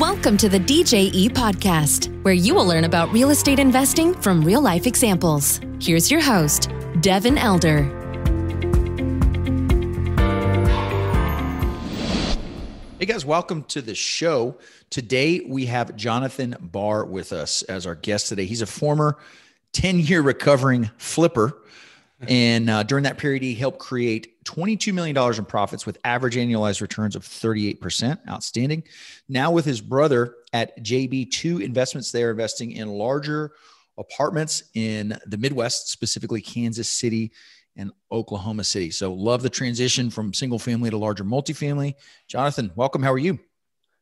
Welcome to the DJE podcast, where you will learn about real estate investing from real life examples. Here's your host, Devin Elder. Hey guys, welcome to the show. Today we have Jonathan Barr with us as our guest today. He's a former 10 year recovering flipper. And uh, during that period, he helped create $22 million in profits with average annualized returns of 38%. Outstanding. Now, with his brother at JB2 Investments, they're investing in larger apartments in the Midwest, specifically Kansas City and Oklahoma City. So, love the transition from single family to larger multifamily. Jonathan, welcome. How are you?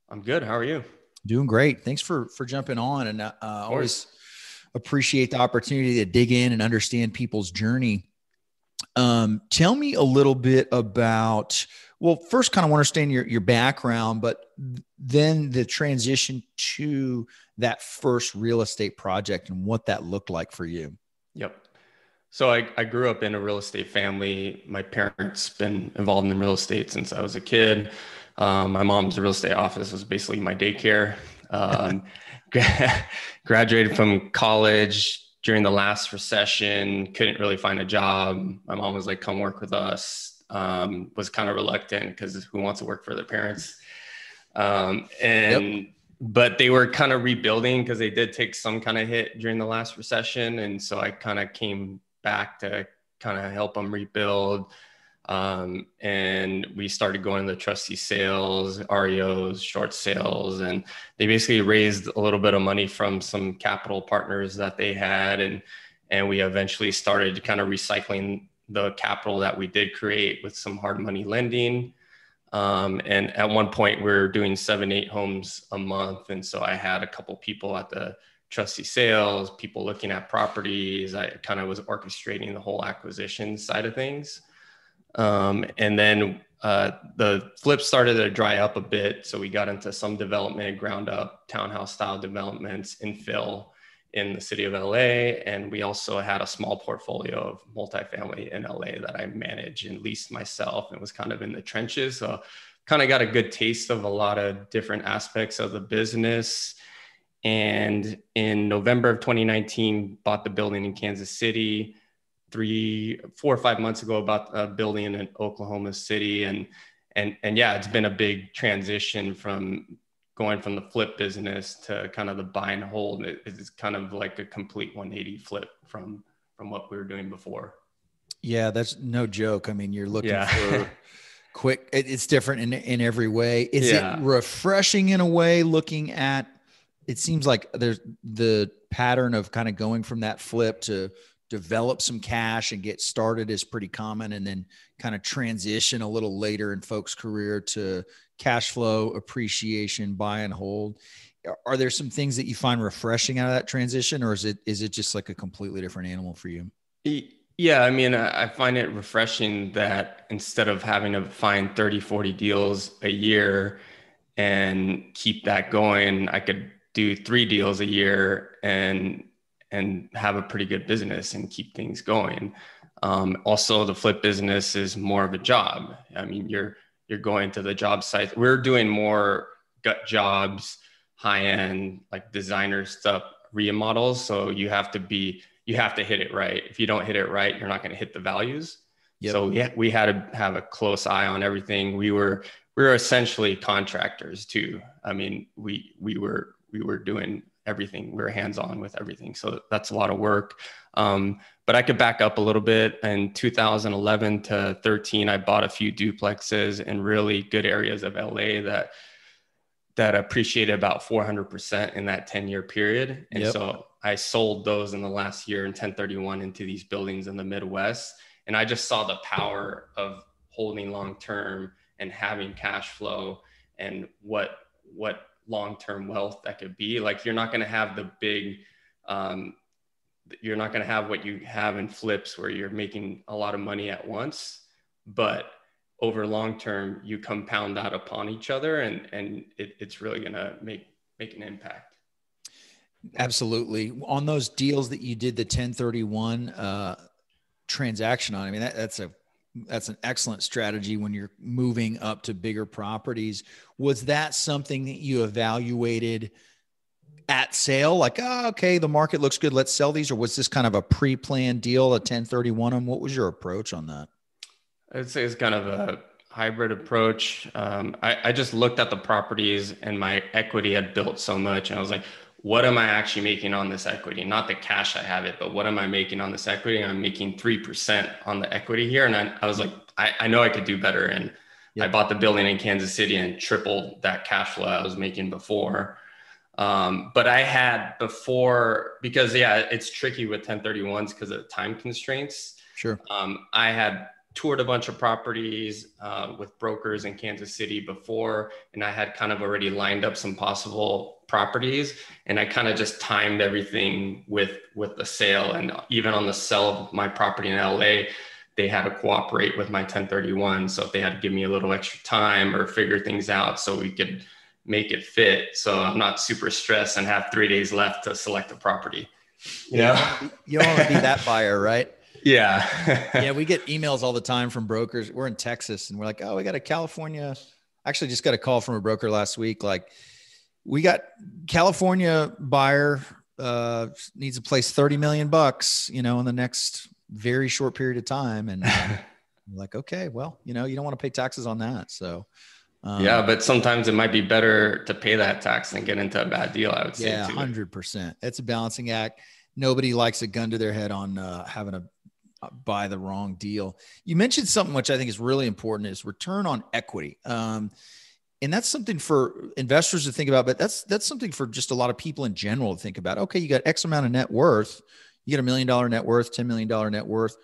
I'm good. How are you? Doing great. Thanks for for jumping on. And uh, always appreciate the opportunity to dig in and understand people's journey. Um, tell me a little bit about, well, first kind of understand your, your background, but then the transition to that first real estate project and what that looked like for you. Yep. So I, I grew up in a real estate family. My parents been involved in real estate since I was a kid. Um, my mom's real estate office was basically my daycare. Um, graduated from college during the last recession, couldn't really find a job. My mom was like, come work with us. Um, was kind of reluctant because who wants to work for their parents? Um, and, yep. but they were kind of rebuilding because they did take some kind of hit during the last recession. And so I kind of came back to kind of help them rebuild. Um, and we started going to the trustee sales, REOs, short sales, and they basically raised a little bit of money from some capital partners that they had, and and we eventually started kind of recycling the capital that we did create with some hard money lending. Um, and at one point, we are doing seven, eight homes a month, and so I had a couple people at the trustee sales, people looking at properties. I kind of was orchestrating the whole acquisition side of things. Um, and then uh, the flip started to dry up a bit. So we got into some development, ground up townhouse style developments, in infill in the city of LA. And we also had a small portfolio of multifamily in LA that I managed and leased myself and was kind of in the trenches. So kind of got a good taste of a lot of different aspects of the business. And in November of 2019, bought the building in Kansas City three, four or five months ago about a building in Oklahoma City, and and and yeah, it's been a big transition from going from the flip business to kind of the buy and hold. It, it's kind of like a complete 180 flip from from what we were doing before. Yeah, that's no joke. I mean, you're looking yeah. for quick. it's different in in every way. Is yeah. it refreshing in a way? Looking at, it seems like there's the pattern of kind of going from that flip to develop some cash and get started is pretty common and then kind of transition a little later in folks career to cash flow appreciation buy and hold. Are there some things that you find refreshing out of that transition or is it is it just like a completely different animal for you? Yeah i mean i find it refreshing that instead of having to find 30 40 deals a year and keep that going i could do three deals a year and and have a pretty good business and keep things going. Um, also, the flip business is more of a job. I mean, you're you're going to the job site. We're doing more gut jobs, high end like designer stuff, remodels. So you have to be you have to hit it right. If you don't hit it right, you're not going to hit the values. Yep. So yeah, we had to have a close eye on everything. We were we were essentially contractors too. I mean, we we were we were doing everything. We are hands on with everything. So that's a lot of work. Um, but I could back up a little bit. In 2011 to 13, I bought a few duplexes in really good areas of LA that that appreciated about 400% in that 10 year period. And yep. so I sold those in the last year in 1031 into these buildings in the Midwest. And I just saw the power of holding long term and having cash flow and what what long-term wealth that could be like you're not going to have the big um, you're not going to have what you have in flips where you're making a lot of money at once but over long term you compound that upon each other and and it, it's really going to make make an impact. Absolutely. On those deals that you did the 1031 uh, transaction on i mean that, that's a that's an excellent strategy when you're moving up to bigger properties. Was that something that you evaluated at sale? Like, oh, okay, the market looks good. Let's sell these. Or was this kind of a pre planned deal, a 1031 And What was your approach on that? I'd say it's kind of a hybrid approach. Um, I, I just looked at the properties and my equity had built so much. And I was like, what am I actually making on this equity? Not the cash I have it, but what am I making on this equity? And I'm making 3% on the equity here. And I, I was like, I, I know I could do better. And yep. I bought the building in Kansas City and tripled that cash flow I was making before. Um, but I had before, because yeah, it's tricky with 1031s because of time constraints. Sure. Um, I had toured a bunch of properties uh, with brokers in Kansas City before, and I had kind of already lined up some possible properties, and I kind of just timed everything with with the sale. And even on the sale of my property in LA, they had to cooperate with my 1031. So if they had to give me a little extra time or figure things out, so we could make it fit. So I'm not super stressed and have three days left to select a property. You know, you don't want to be that buyer, right? Yeah. yeah. We get emails all the time from brokers. We're in Texas and we're like, oh, we got a California. Actually, just got a call from a broker last week. Like, we got California buyer uh, needs to place 30 million bucks, you know, in the next very short period of time. And like, okay, well, you know, you don't want to pay taxes on that. So, um, yeah, but sometimes it might be better to pay that tax than get into a bad deal. I would say. Yeah, hundred percent. It's a balancing act. Nobody likes a gun to their head on uh, having a buy the wrong deal. You mentioned something which I think is really important is return on equity. Um, and that's something for investors to think about, but that's that's something for just a lot of people in general to think about. Okay, you got X amount of net worth, you get a million dollar net worth, $10 million net worth.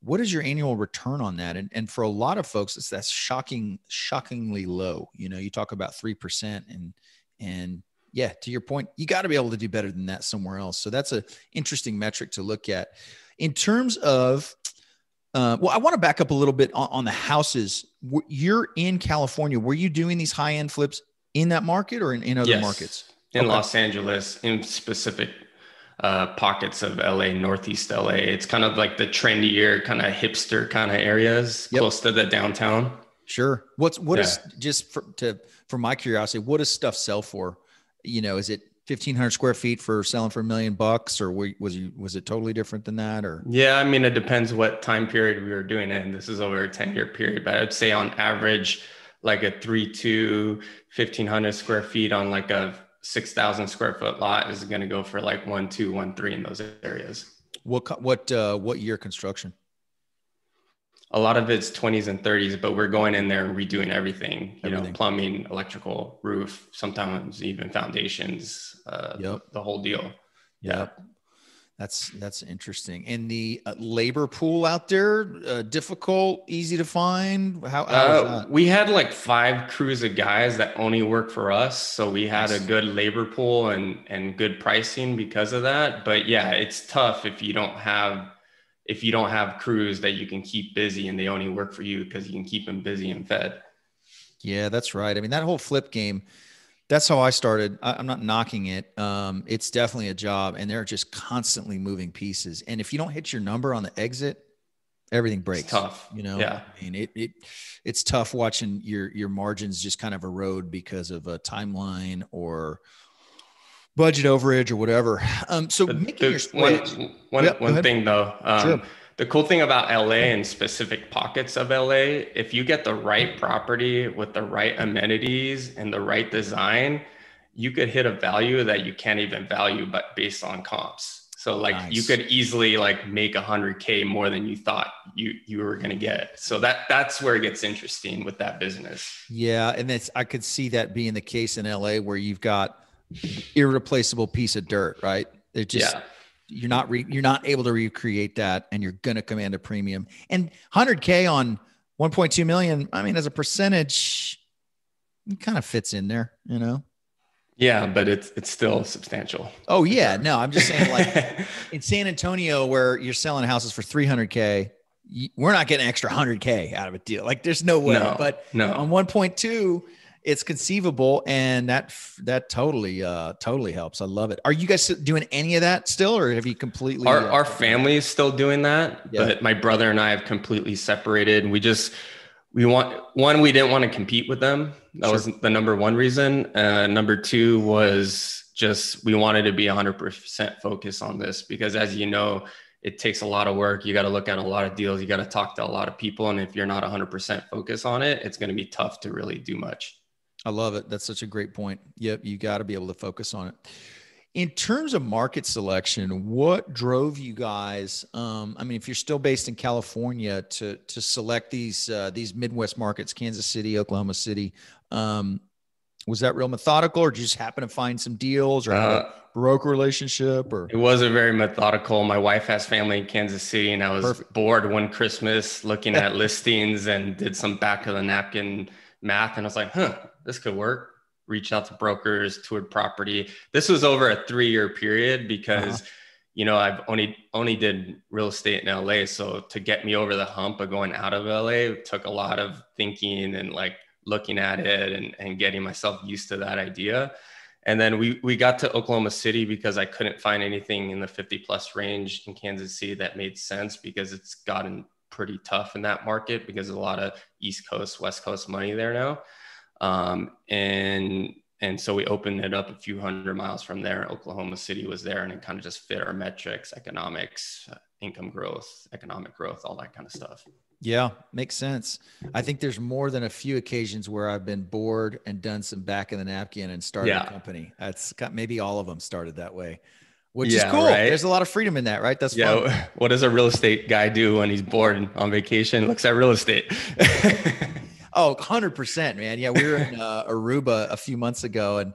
What is your annual return on that? And, and for a lot of folks, it's that's shocking, shockingly low. You know, you talk about three percent and and yeah, to your point, you got to be able to do better than that somewhere else. So that's a interesting metric to look at. In terms of, uh, well, I want to back up a little bit on, on the houses. You're in California. Were you doing these high end flips in that market or in, in other yes, markets? In okay. Los Angeles, in specific uh, pockets of LA, Northeast LA. It's kind of like the trendier, kind of hipster kind of areas yep. close to the downtown. Sure. What's what yeah. is just for to for my curiosity, what does stuff sell for? You know, is it 1500 square feet for selling for a million bucks or was you was it totally different than that or? Yeah i mean it depends what time period we were doing it and this is over a 10 year period but i'd say on average like a 3 2 1500 square feet on like a 6000 square foot lot is going to go for like 1 2 1 3 in those areas. What what uh what year construction a lot of it's 20s and 30s, but we're going in there and redoing everything, you everything. know, plumbing, electrical, roof, sometimes even foundations, uh, yep. the whole deal. Yep. That's that's interesting. And the uh, labor pool out there, uh, difficult, easy to find. How, how uh, we had like five crews of guys that only work for us, so we had nice. a good labor pool and and good pricing because of that. But yeah, it's tough if you don't have if you don't have crews that you can keep busy and they only work for you because you can keep them busy and fed. Yeah, that's right. I mean, that whole flip game, that's how I started. I, am not knocking it. Um, it's definitely a job, and they're just constantly moving pieces. And if you don't hit your number on the exit, everything breaks. It's tough, you know. Yeah, I mean, it it it's tough watching your your margins just kind of erode because of a timeline or budget overage or whatever. Um, so the, making the, your one, one, yep, one thing though, um, sure. the cool thing about LA and specific pockets of LA, if you get the right property with the right amenities and the right design, you could hit a value that you can't even value, but based on comps. So like nice. you could easily like make a hundred K more than you thought you you were gonna get. So that that's where it gets interesting with that business. Yeah. And it's I could see that being the case in LA where you've got irreplaceable piece of dirt, right? It just yeah. you're not re, you're not able to recreate that, and you're gonna command a premium. And 100k on 1.2 million. I mean, as a percentage, it kind of fits in there, you know. Yeah, but it's it's still substantial. Oh yeah, no, I'm just saying like in San Antonio where you're selling houses for 300k, we're not getting extra 100k out of a deal. Like there's no way. No, but no. on 1.2 it's conceivable, and that that totally uh, totally helps. I love it. Are you guys doing any of that still, or have you completely? Our uh, our family is still doing that, Yeah. but my brother and I have completely separated. We just we want one. We didn't want to compete with them. That Sure. was the number one reason. Uh, number two was just we wanted to be 100% focused on this because, as you know, it takes a lot of work. You got to look at a lot of deals. You got to talk to a lot of people, and if you're not 100% focused on it, it's going to be tough to really do much. I love it. That's such a great point. Yep, you got to be able to focus on it. In terms of market selection, what drove you guys? Um, I mean, if you're still based in California, to to select these uh, these Midwest markets, Kansas City, Oklahoma City, um, was that real methodical, or did you just happen to find some deals, or have Uh, a broker relationship, or It wasn't very methodical. My wife has family in Kansas City, and I was Perfect. bored one Christmas looking at listings and did some back of the napkin math. And I was like, huh, this could work. Reached out to brokers, toured property. This was over a three year period because, uh-huh. you know, I've only only did real estate in LA. So to get me over the hump of going out of LA took a lot of thinking and like looking at it and, and getting myself used to that idea. And then we we got to Oklahoma City because I couldn't find anything in the 50 plus range in Kansas City that made sense because it's gotten pretty tough in that market because a lot of East Coast, West Coast money there now. Um, and and so we opened it up a few hundred miles from there. Oklahoma City was there, and it kind of just fit our metrics, economics, income growth, economic growth, all that kind of stuff. Yeah, makes sense. I think there's more than a few occasions where I've been bored and done some back in the napkin and started Yeah. a company. That's got, maybe all of them started that way, which Yeah, is cool. right. There's a lot of freedom in that, right? That's Yeah. fun. What does a real estate guy do when he's bored on vacation? Looks at real estate. Oh, 100%, man. Yeah, we were in uh, Aruba a few months ago and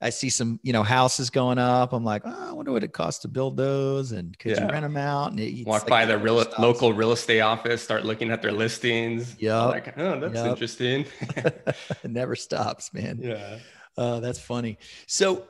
I see some, you know, houses going up. I'm like, oh, I wonder what it costs to build those and could you rent them out? And it, it's Walk like by the real stops. local real estate office, start looking at their listings. Yeah, Like, oh, that's Yup. interesting. it never stops, man. yeah. Uh, that's funny. So,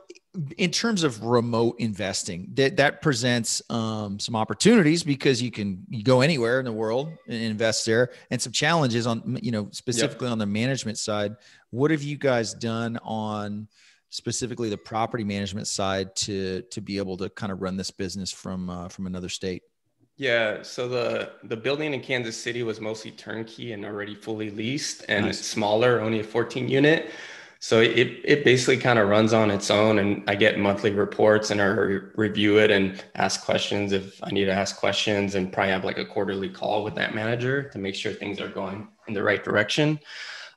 in terms of remote investing, that that presents um, some opportunities because you can you go anywhere in the world and invest there, and some challenges on you know specifically on the management side. What have you guys done on specifically the property management side to to be able to kind of run this business from uh, from another state? Yeah, so the the building in Kansas City was mostly turnkey and already fully leased, and Nice. it's smaller, only a 14 unit. So it it basically kind of runs on its own, and I get monthly reports and I re- review it and ask questions if I need to ask questions, and probably have like a quarterly call with that manager to make sure things are going in the right direction.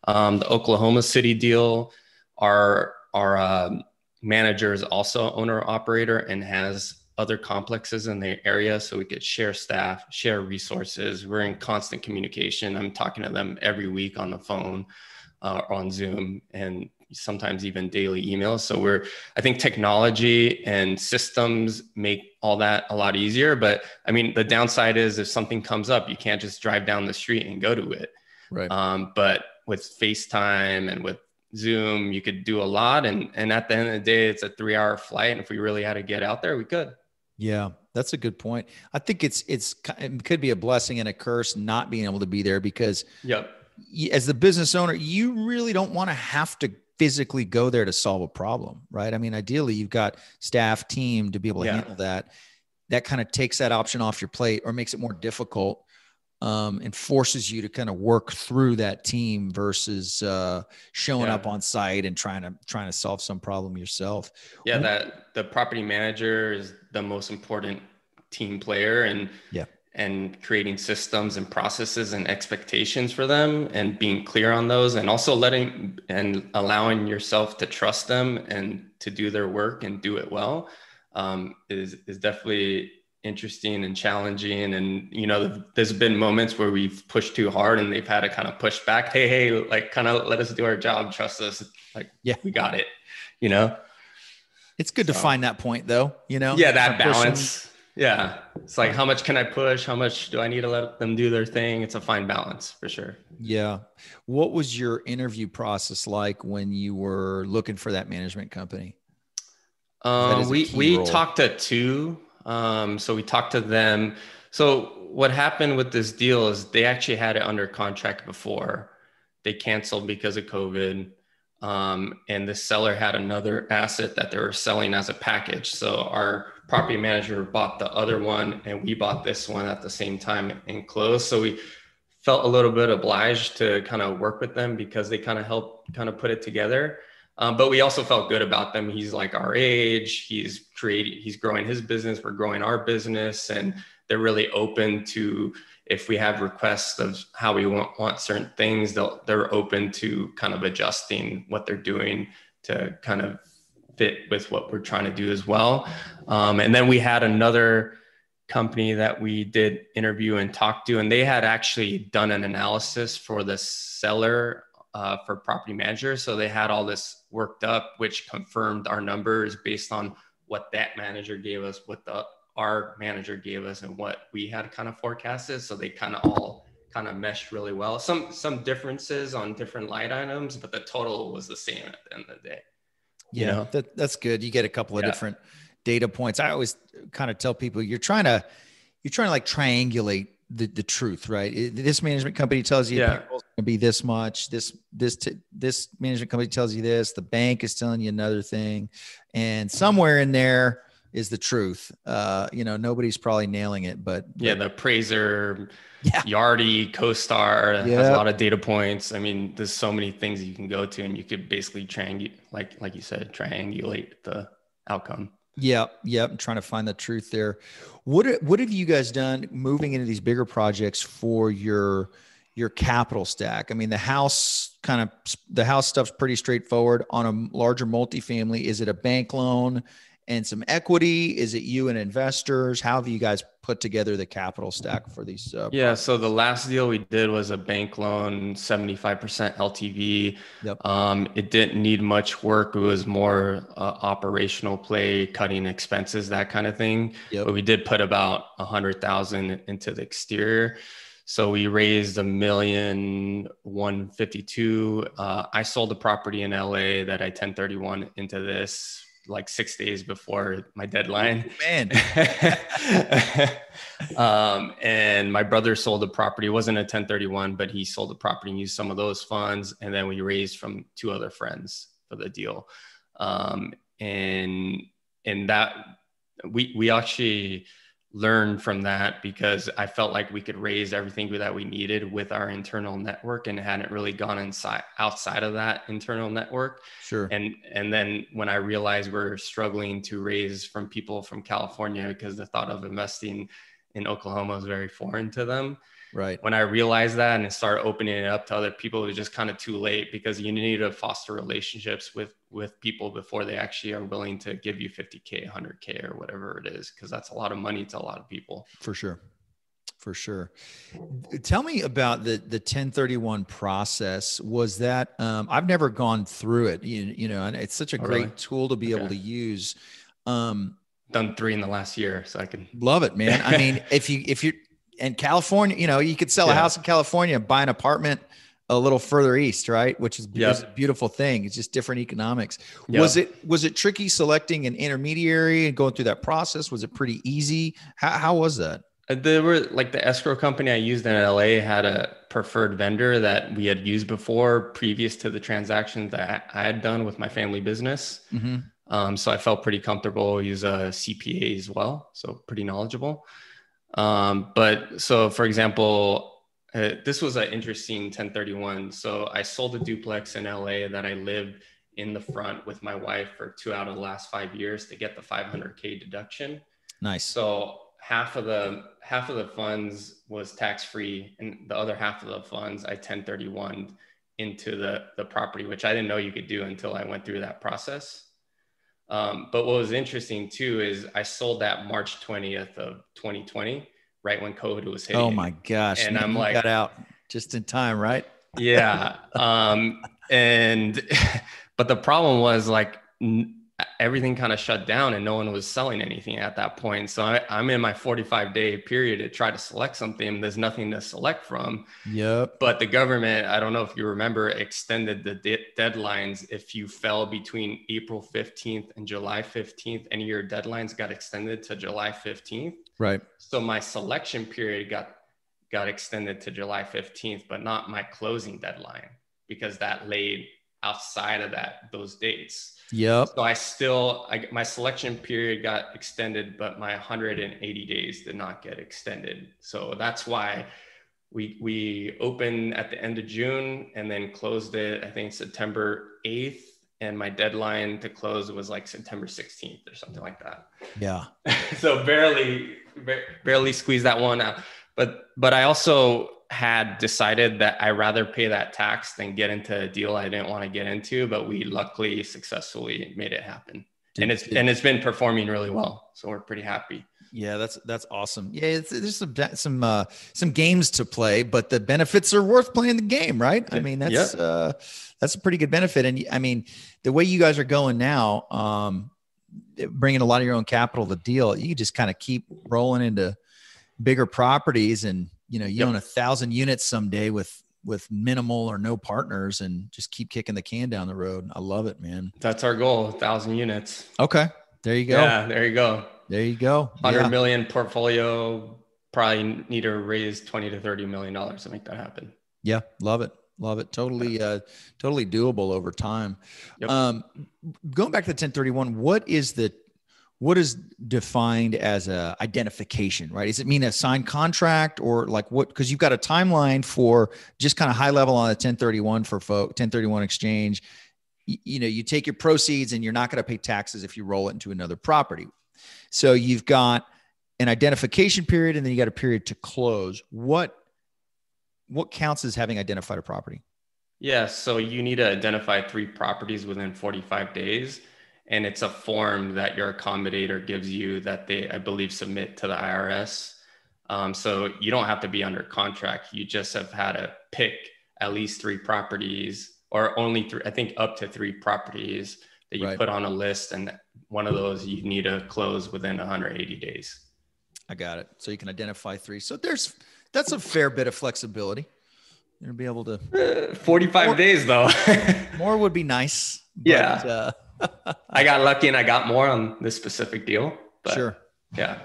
Um, the Oklahoma City deal, our our um, manager is also owner operator and has other complexes in the area so we could share staff share resources. We're in constant communication. I'm talking to them every week on the phone uh, on zoom and sometimes even daily emails so we're i think technology and systems make all that a lot easier but i mean the downside is if something comes up you can't just drive down the street and go to it Right. um, but with FaceTime and with Zoom, you could do a lot. And and at the end of the day, it's a three hour flight. And if we really had to get out there, we could. Yeah, that's a good point. I think it's it's it could be a blessing and a curse not being able to be there because Yep. As the business owner, you really don't want to have to physically go there to solve a problem, right? I mean, ideally, you've got staff, team to be able to Yeah. handle that. That kind of takes that option off your plate or makes it more difficult um, and forces you to kind of work through that team versus uh, showing Yeah. up on site and trying to trying to solve some problem yourself. Yeah, that the property manager is the most important team player and Yeah. And creating systems and processes and expectations for them and being clear on those and also letting and allowing yourself to trust them and to do their work and do it well um, is is definitely interesting and challenging. And you know there's been moments where we've pushed too hard and they've had to kind of push back. Hey hey like kind of let us do our job. Trust us. Like Yeah. we got it you know? It's good to find that point, though. You know, yeah that balance yeah. It's like how much can i push? How much do i need to let them do their thing? It's a fine balance for sure. Yeah. What was your interview process like when you were looking for that management company? um, we we role. talked to two. Um, so we talked to them. So what happened with this deal is they actually had it under contract before. They canceled because of covid Um, and the seller had another asset that they were selling as a package. So our property manager bought the other one and we bought this one at the same time and closed. So we felt a little bit obliged to kind of work with them because they kind of helped kind of put it together. Um, but we also felt good about them. He's like our age. He's creating. He's growing his business. We're growing our business, and they're really open to if we have requests of how we want, want certain things. They'll, they're open to kind of adjusting what they're doing to kind of fit with what we're trying to do as well. Um, and then we had another company that we did interview and talk to, and they had actually done an analysis for the seller uh, for property manager. So they had all this worked up, which confirmed our numbers based on what that manager gave us, what the our manager gave us, and what we had kind of forecasted. So they kind of all kind of meshed really well. Some some differences on different light items, but the total was the same at the end of the day. Yeah, you know? that, that's good. You get a couple of yeah. different data points. I always kind of tell people you're trying to you're trying to like triangulate the, the truth, right? This management company tells you yeah. going to be this much. This this t- this management company tells you this. The bank is telling you another thing, and somewhere in there is the truth. Uh, you know, nobody's probably nailing it, but, yeah, the appraiser, yeah. Yardi, CoStar yep. has a lot of data points. I mean, there's so many things you can go to, and you could basically triangulate, like like you said, triangulate the outcome. Yep, yep. I'm trying to find the truth there. What what have you guys done moving into these bigger projects for your your capital stack? I mean, the house kind of the house stuff's pretty straightforward. On a larger multifamily, is it a bank loan? And some equity? Is it you and investors? How have you guys put together the capital stack for these? Uh, yeah, so the last deal we did was a bank loan, 75% LTV. Yep. Um, it didn't need much work. It was more uh, operational play, cutting expenses, that kind of thing. Yep. But we did put about a hundred thousand into the exterior. So we raised a million one fifty two. Uh, I sold a property in LA that I 1031 into this like six days before my deadline. Man. um, and my brother sold the property. It wasn't a 1031, but he sold the property and used some of those funds. And then we raised from two other friends for the deal. Um, and and that we we actually learn from that because I felt like we could raise everything that we needed with our internal network and hadn't really gone inside outside of that internal network. Sure. And and then when I realized we're struggling to raise from people from California because the thought of investing in Oklahoma is very foreign to them. Right. When I realized that and started opening it up to other people, it was just kind of too late because you need to foster relationships with with people before they actually are willing to give you 50k, 100k, or whatever it is, because that's a lot of money to a lot of people. For sure. For sure. Tell me about the the 1031 process. Was that um, I've never gone through it. You, you know, and it's such a oh, great really? tool to be okay. able to use. Um, Done three in the last year, so I can love it, man. I mean, if you if you and California, you know, you could sell yeah. a house in California, and buy an apartment a little further east, right? Which is, yep. is a beautiful thing. It's just different economics. Yep. Was it was it tricky selecting an intermediary and going through that process? Was it pretty easy? How how was that? Uh, there were like the escrow company I used in LA had a preferred vendor that we had used before, previous to the transaction that I had done with my family business. Mm-hmm. Um, so I felt pretty comfortable. Use a CPA as well, so pretty knowledgeable. Um, but so, for example, uh, this was an interesting 1031. So I sold a duplex in LA that I lived in the front with my wife for two out of the last five years to get the 500k deduction. Nice. So half of the half of the funds was tax free, and the other half of the funds I 1031 into the the property, which I didn't know you could do until I went through that process. Um, but what was interesting too is I sold that March 20th of 2020, right when COVID was hitting. Oh my gosh. And I'm like, got out just in time, right? yeah. Um, and, but the problem was like, everything kind of shut down and no one was selling anything at that point. So I, am in my 45 day period to try to select something. There's nothing to select from. Yep. But the government, I don't know if you remember, extended the de- deadlines. If you fell between April 15th and July 15th, any of your deadlines got extended to July 15th. Right. So my selection period got got extended to July 15th, but not my closing deadline because that laid outside of that those dates. Yep. So I still, I, my selection period got extended, but my 180 days did not get extended. So that's why we we opened at the end of June and then closed it. I think September 8th, and my deadline to close was like September 16th or something like that. Yeah. so barely, barely squeezed that one out. But but I also had decided that I rather pay that tax than get into a deal I didn't want to get into, but we luckily successfully made it happen. Did, and it's did, and it's been performing really well. So we're pretty happy. Yeah, that's that's awesome. Yeah, it's, there's some some uh, some games to play, but the benefits are worth playing the game, right? I mean, that's yeah. uh, that's a pretty good benefit. And I mean, the way you guys are going now, um, bringing a lot of your own capital to deal, you just kind of keep rolling into bigger properties and you know you yep. own a thousand units someday with with minimal or no partners and just keep kicking the can down the road. I love it man. That's our goal a thousand units. Okay. There you go. Yeah there you go. There you go. Hundred yeah. million portfolio probably need to raise 20 to 30 million dollars to make that happen. Yeah love it. Love it. Totally uh totally doable over time. Yep. um going back to the 1031 what is the what is defined as a identification right? Does it mean a signed contract or like what because you've got a timeline for just kind of high level on a 1031 for folk 1031 exchange. You, you know you take your proceeds and you're not going to pay taxes if you roll it into another property. So you've got an identification period and then you got a period to close. What what counts as having identified a property? Yeah so you need to identify three properties within 45 days and it's a form that your accommodator gives you that they, I believe, submit to the IRS. Um, so you don't have to be under contract. You just have had to pick at least three properties, or only three. I think up to three properties that you right. put on a list, and one of those you need to close within 180 days. I got it. So you can identify three. So there's that's a fair bit of flexibility. You're gonna be able to. Uh, 45 more, days though. more would be nice. But, yeah. Uh, I got lucky and I got more on this specific deal. But sure. Yeah.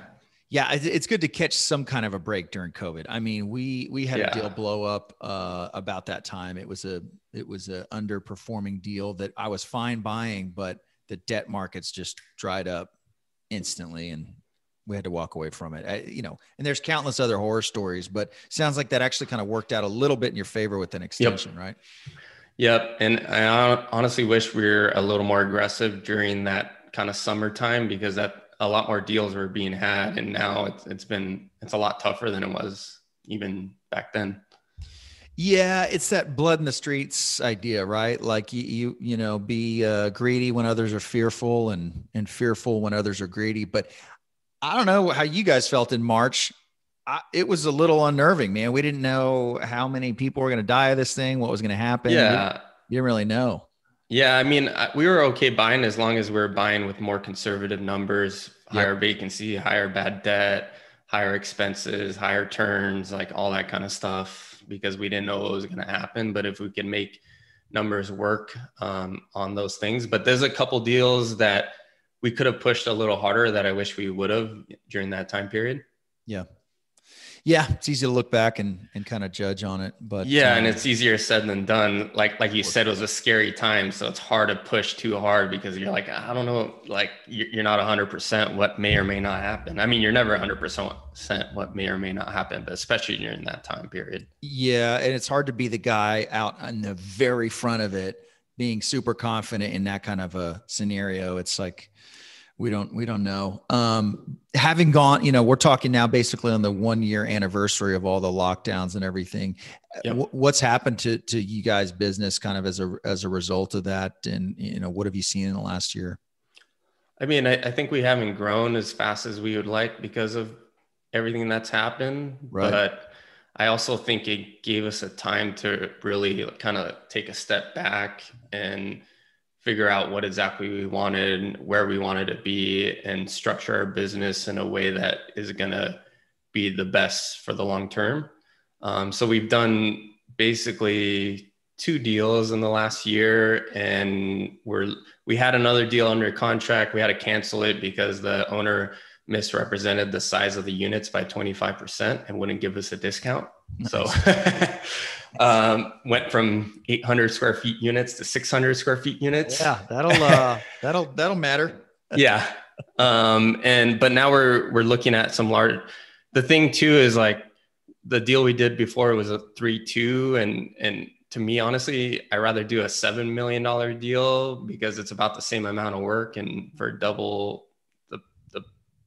Yeah, it's good to catch some kind of a break during COVID. I mean, we we had yeah. a deal blow up uh, about that time. It was a it was a underperforming deal that I was fine buying, but the debt markets just dried up instantly, and we had to walk away from it. I, you know, and there's countless other horror stories, but sounds like that actually kind of worked out a little bit in your favor with an extension, yep. right? Yep. And I honestly wish we were a little more aggressive during that kind of summertime because that a lot more deals were being had. And now it's, it's been, it's a lot tougher than it was even back then. Yeah, it's that blood in the streets idea, right? Like you, you, you know, be uh, greedy when others are fearful, and and fearful when others are greedy. But I don't know how you guys felt in March. I, it was a little unnerving, man. We didn't know how many people were going to die of this thing, what was going to happen. Yeah. You didn't really know. Yeah. I mean, we were okay buying as long as we are buying with more conservative numbers, higher yep. vacancy, higher bad debt, higher expenses, higher turns, like all that kind of stuff, because we didn't know what was going to happen. But if we could make numbers work um, on those things, but there's a couple deals that we could have pushed a little harder that I wish we would have during that time period. Yeah yeah, it's easy to look back and, and kind of judge on it. But yeah, um, and it's easier said than done. Like like you said, it was a scary time, so it's hard to push too hard because you're like, I don't know, like you're not 100 percent what may or may not happen. I mean, you're never 100 percent what may or may not happen, but especially during that time period. Yeah, and it's hard to be the guy out on the very front of it, being super confident in that kind of a scenario. It's like we don't we don't know. Um having gone you know we're talking now basically on the one year anniversary of all the lockdowns and everything. Yep. what's happened to to you guys business kind of as a as a result of that? And you know what have you seen in the last year? I mean i, I think we haven't grown as fast as we would like because of everything that's happened. Right. but i also think it gave us a time to really kind of take a step back and figure out what exactly we wanted, where we wanted to be, and structure our business in a way that is going to be the best for the long term. Um, so we've done basically two deals in the last year, and we're we had another deal under contract. We had to cancel it because the owner misrepresented the size of the units by 25% and wouldn't give us a discount. Nice. So um, went from 800 square feet units to 600 square feet units. Yeah, that'll uh, that'll that'll matter. yeah, um, and but now we're we're looking at some large. The thing too is like the deal we did before was a three two, and and to me honestly, I rather do a seven million dollar deal because it's about the same amount of work and for double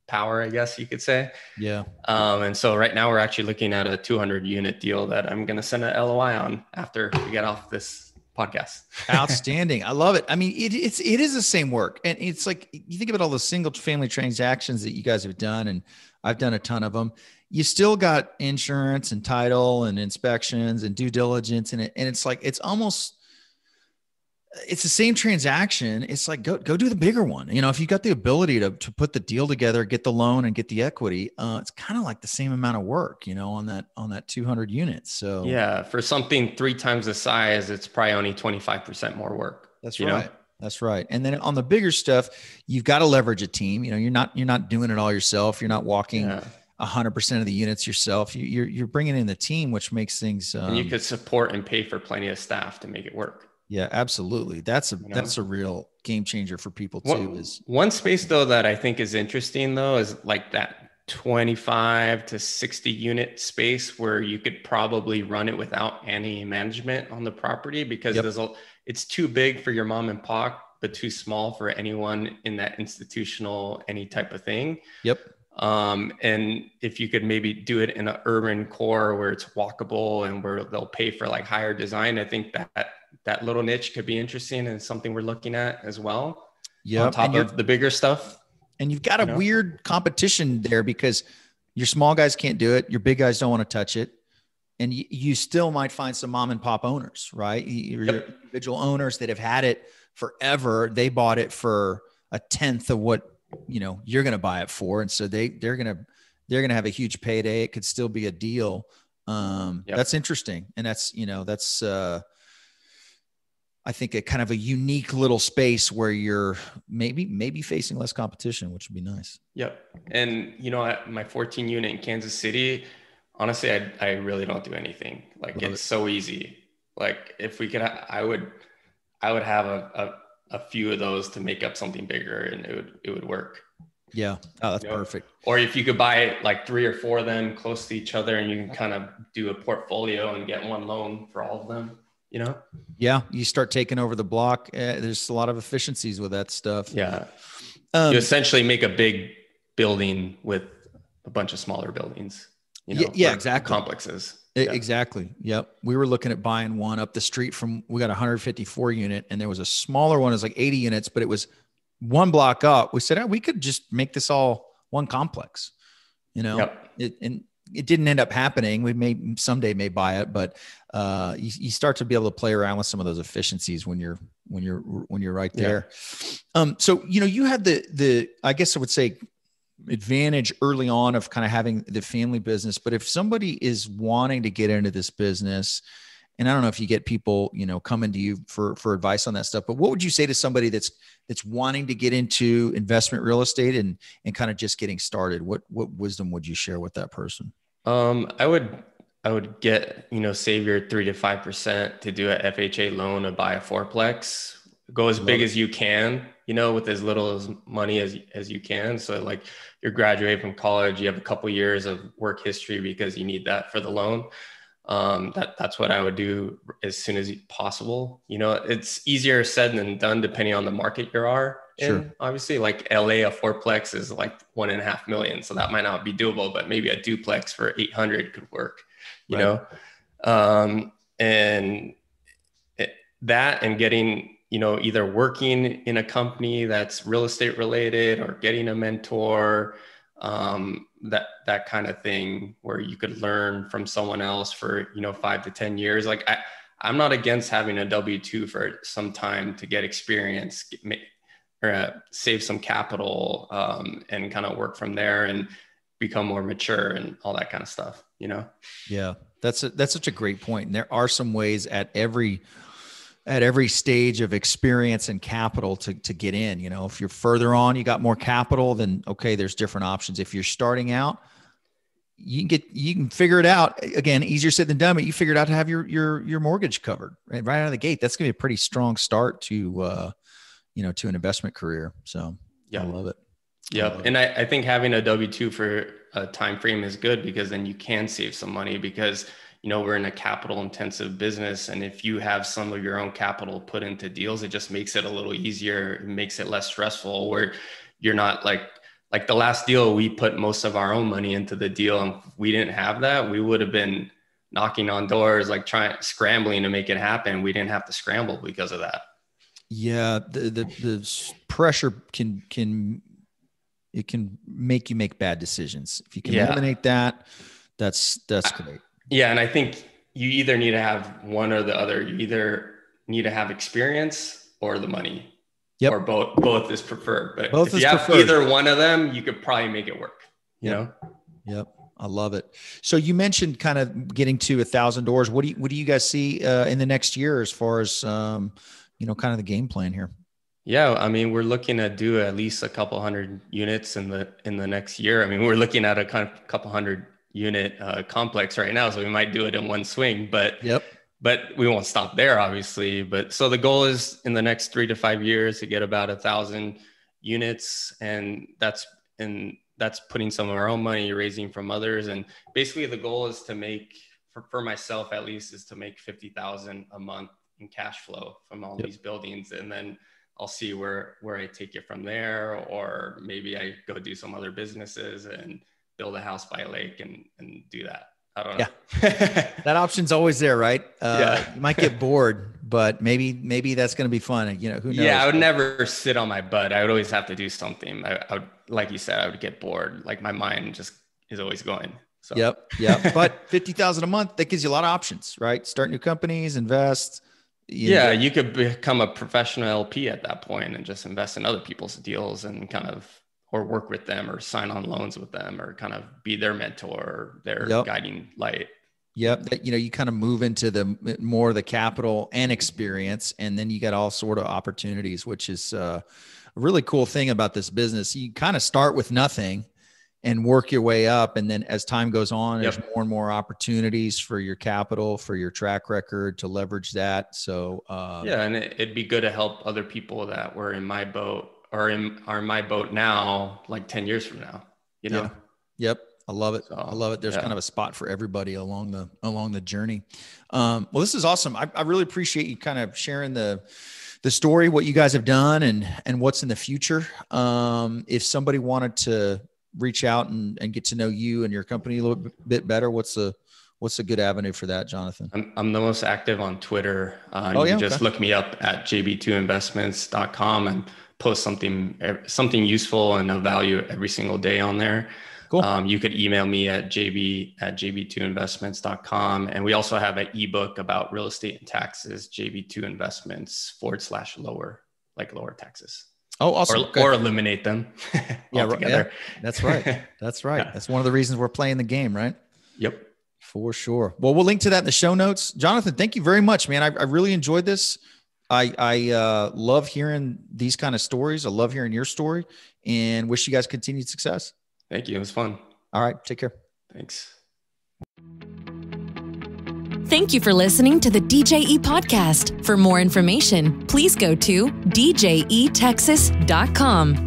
power, I guess you could say. Yeah. Um, and so right now we're actually looking at a 200 unit deal that I'm going to send an LOI on after we get off this podcast. Outstanding. I love it. I mean, it, it's, it is the same work. And it's like, you think about all the single family transactions that you guys have done, and I've done a ton of them. You still got insurance and title and inspections and due diligence. And it, and it's like, it's almost it's the same transaction. It's like go go do the bigger one. You know, if you got the ability to to put the deal together, get the loan, and get the equity, uh, it's kind of like the same amount of work. You know, on that on that two hundred units. So yeah, for something three times the size, it's probably only twenty five percent more work. That's right. Know? That's right. And then on the bigger stuff, you've got to leverage a team. You know, you're not you're not doing it all yourself. You're not walking. Yeah hundred percent of the units yourself. You, are you're, you're bringing in the team, which makes things. Um, and you um, could support and pay for plenty of staff to make it work. Yeah, absolutely. That's a you know? that's a real game changer for people too. One, is one space though that I think is interesting though is like that 25 to 60 unit space where you could probably run it without any management on the property because yep. there's a it's too big for your mom and pop but too small for anyone in that institutional any type of thing. Yep. Um, and if you could maybe do it in an urban core where it's walkable and where they'll pay for like higher design, I think that that little niche could be interesting and something we're looking at as well. Yeah. On top of the bigger stuff. And you've got a you know? weird competition there because your small guys can't do it. Your big guys don't want to touch it. And you, you still might find some mom and pop owners, right? Your yep. individual owners that have had it forever. They bought it for a tenth of what, you know, you're going to buy it for. And so they, they're going to, they're going to have a huge payday. It could still be a deal. Um, yep. that's interesting. And that's, you know, that's, uh, I think a kind of a unique little space where you're maybe maybe facing less competition, which would be nice. Yep. And you know, my 14 unit in Kansas City, honestly, I I really don't do anything. Like Love it's it. so easy. Like if we could, I would, I would have a, a, a few of those to make up something bigger, and it would it would work. Yeah. Oh, that's you know? perfect. Or if you could buy like three or four of them close to each other, and you can kind of do a portfolio and get one loan for all of them you know? Yeah. You start taking over the block. Uh, there's a lot of efficiencies with that stuff. Yeah. Um, you essentially make a big building with a bunch of smaller buildings. You know, yeah, yeah exactly. Complexes. Yeah. Exactly. Yep. We were looking at buying one up the street from, we got 154 unit and there was a smaller one. It was like 80 units, but it was one block up. We said, oh, we could just make this all one complex, you know, yep. it, and it didn't end up happening. We may someday may buy it, but uh, you, you, start to be able to play around with some of those efficiencies when you're when you're when you're right there. Yeah. Um, so you know, you had the the I guess I would say advantage early on of kind of having the family business. But if somebody is wanting to get into this business, and I don't know if you get people you know coming to you for for advice on that stuff, but what would you say to somebody that's that's wanting to get into investment real estate and and kind of just getting started? What what wisdom would you share with that person? Um, I would I would get, you know, save your three to five percent to do a FHA loan to buy a fourplex. Go as big it. as you can, you know, with as little as money as as you can. So like you're graduating from college, you have a couple years of work history because you need that for the loan. Um, that that's what I would do as soon as possible. You know, it's easier said than done depending on the market you are Sure. In. Obviously, like LA, a fourplex is like one and a half million, so that might not be doable. But maybe a duplex for eight hundred could work you right. know um, and it, that and getting you know either working in a company that's real estate related or getting a mentor um, that that kind of thing where you could learn from someone else for you know five to ten years. Like i i'm not against having a w2 for some time to get experience get, or uh, save some capital um, and kind of work from there and become more mature and all that kind of stuff you know? Yeah. That's a, that's such a great point. And there are some ways at every at every stage of experience and capital to, to get in you know? If you're further on you got more capital then okay there's different options. If you're starting out you can get you can figure it out. Again easier said than done but you figured out to have your your your mortgage covered right, right out of the gate. That's gonna be a pretty strong start to uh you know to an investment career. So yeah. i love it. Yeah and I, I think having a w2 for a time frame is good because then you can save some money because you know we're in a capital intensive business and if you have some of your own capital put into deals it just makes it a little easier it makes it less stressful where you're not like like the last deal we put most of our own money into the deal and we didn't have that we would have been knocking on doors like trying scrambling to make it happen. We didn't have to scramble because of that. Yeah the the, the pressure can can it can make you make bad decisions. If you can yeah. eliminate that that's that's great yeah and i think you either need to have one or the other you either need to have experience or the money Yep. Or both both is preferred. But both if you have preferred. either one of them, you could probably make it work. You yep. know? Yep. I love it. So you mentioned kind of getting to a thousand doors. What do you what do you guys see uh, in the next year as far as um, you know, kind of the game plan here? Yeah, I mean, we're looking to do at least a couple hundred units in the in the next year. I mean, we're looking at a kind of couple hundred unit uh, complex right now, so we might do it in one swing. But yep, but we won't stop there obviously but so the goal is in the next three to five years to get about a thousand units and that's and that's putting some of our own money raising from others and basically the goal is to make for, for myself at least is to make 50000 a month in cash flow from all yep. these buildings and then i'll see where where i take it from there or maybe i go do some other businesses and build a house by a lake and and do that I don't know. Yeah. that option's always there, right? Uh, yeah. you might get bored, but maybe maybe that's going to be fun. You know, who knows? Yeah, I would never sit on my butt. I would always have to do something. I, I would, like you said, I would get bored. Like my mind just is always going. So. Yep. Yep. but 50,000 a month, that gives you a lot of options, right? Start new companies, invest. You yeah. Know. You could become a professional LP at that point and just invest in other people's deals and kind of or work with them or sign on loans with them or kind of be their mentor, their yep. guiding light. Yep. That, you know, you kind of move into the more the capital and experience, and then you got all sort of opportunities, which is uh, a really cool thing about this business. You kind of start with nothing and work your way up. And then as time goes on, yep. there's more and more opportunities for your capital, for your track record to leverage that. So, uh, yeah. And it, it'd be good to help other people that were in my boat are in are in my boat now, like 10 years from now, you know? Yeah. Yep. I love it. So, I love it. There's yeah. kind of a spot for everybody along the along the journey. Um, well, this is awesome. I, I really appreciate you kind of sharing the the story, what you guys have done, and and what's in the future. Um, if somebody wanted to reach out and, and get to know you and your company a little bit better, what's the what's a good avenue for that, Jonathan? I'm, I'm the most active on Twitter. Uh, oh, you yeah? just okay. look me up at jb2investments.com and post something something useful and of value every single day on there. Cool. Um, you could email me at jb at jb2investments.com. And we also have an ebook about real estate and taxes, jb2 investments forward slash lower, like lower taxes. Oh, awesome. Or, or eliminate them. yeah, yeah, that's right. That's right. Yeah. That's one of the reasons we're playing the game, right? Yep. For sure. Well, we'll link to that in the show notes. Jonathan, thank you very much, man. I, I really enjoyed this. I I uh, love hearing these kind of stories. I love hearing your story, and wish you guys continued success. Thank you. It was fun. All right. Take care. Thanks. Thank you for listening to the DJE podcast. For more information, please go to djetexas.com.